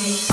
day.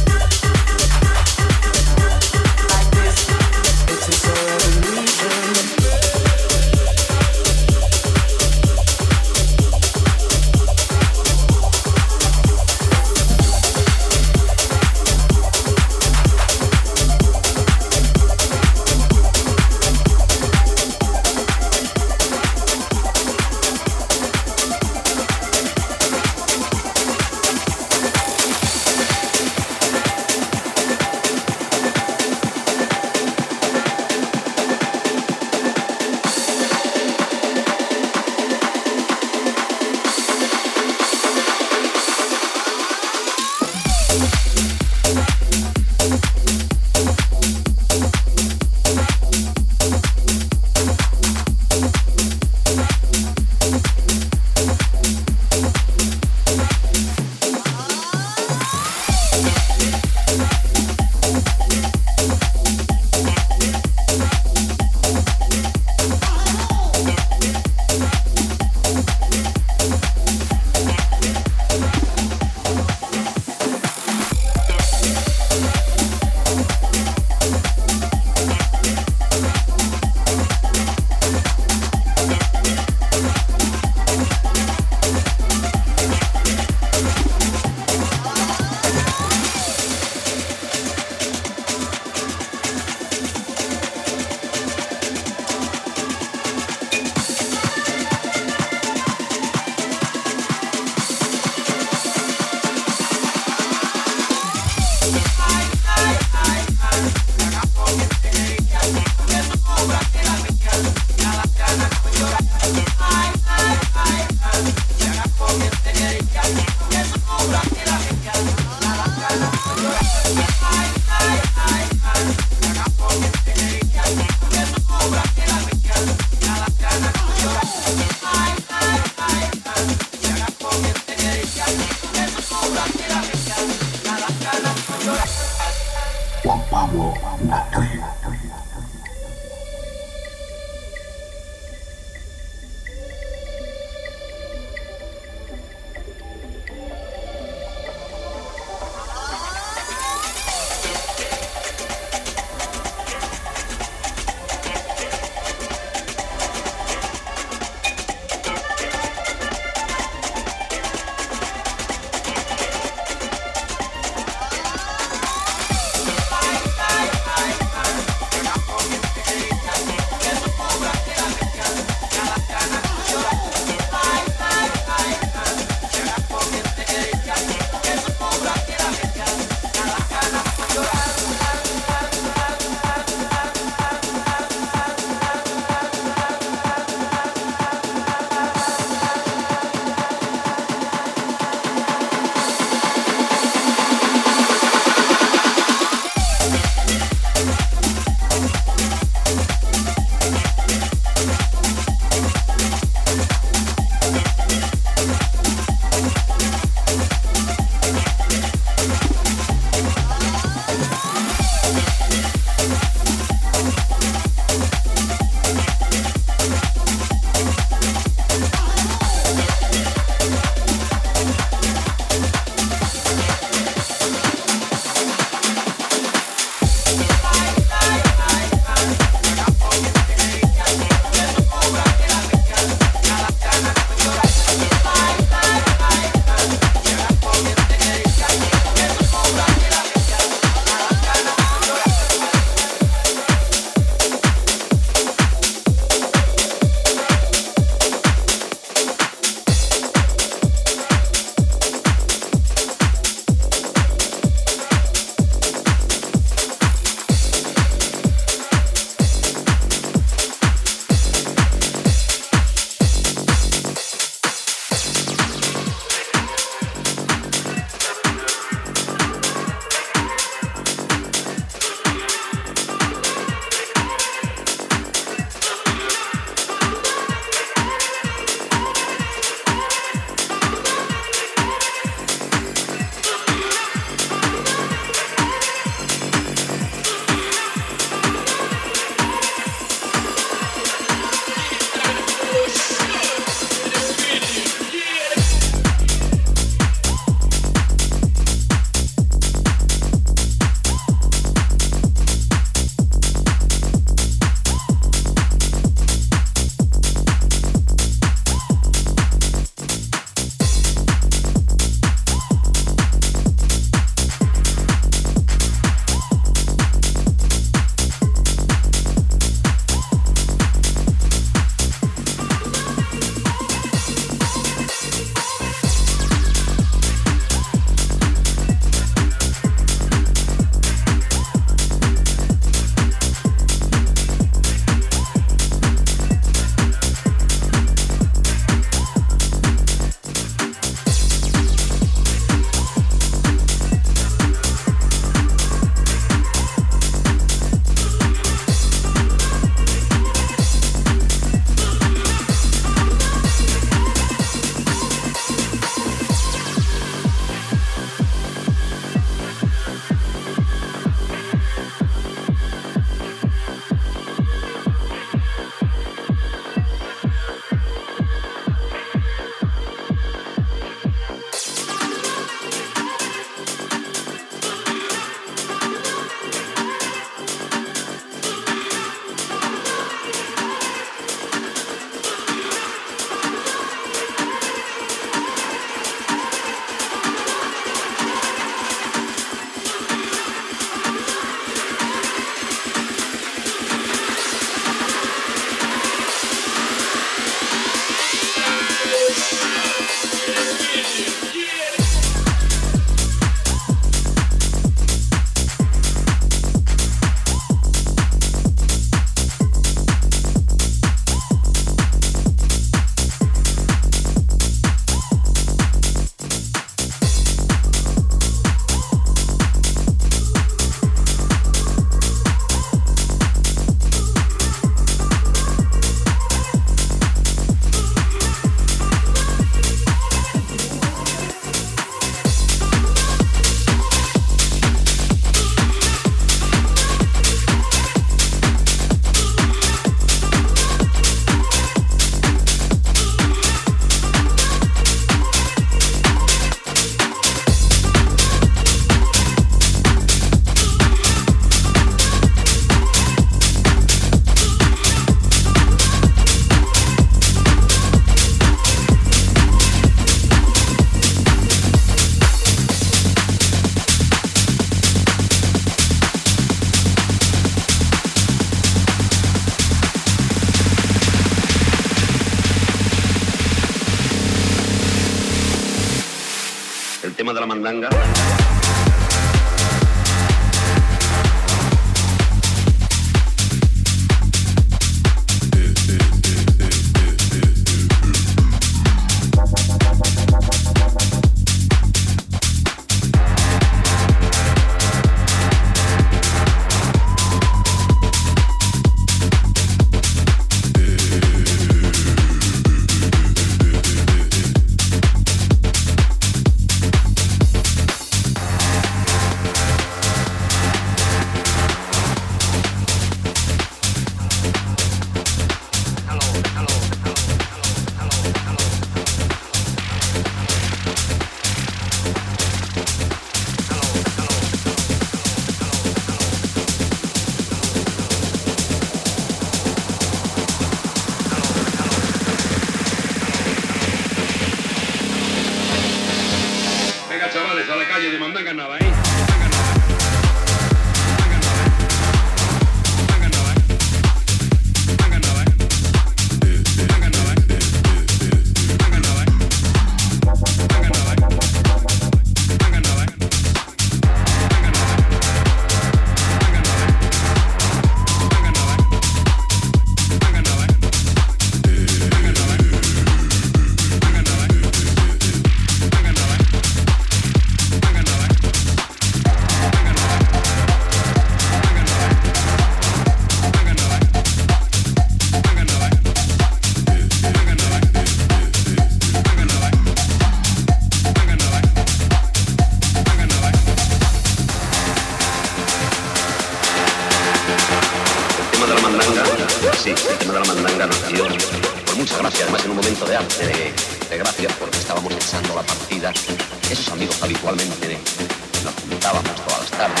nos juntábamos todas las tardes,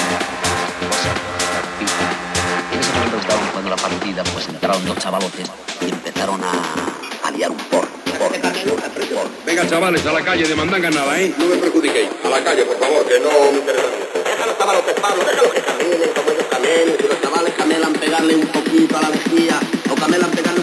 Y en ese momento estaban jugando la partida, pues entraron dos chavalotes y empezaron a, a liar un porro. Por. Venga, chavales, a la calle, demandan ganada, ¿eh? No me perjudiquéis. A la calle, por favor, que no me interesa. Déjalo, chavalotes, Pablo, déjalo que caminen, como ellos caminen. Si los chavales camelan pegarle un poquito a la vejía o camelan pegarle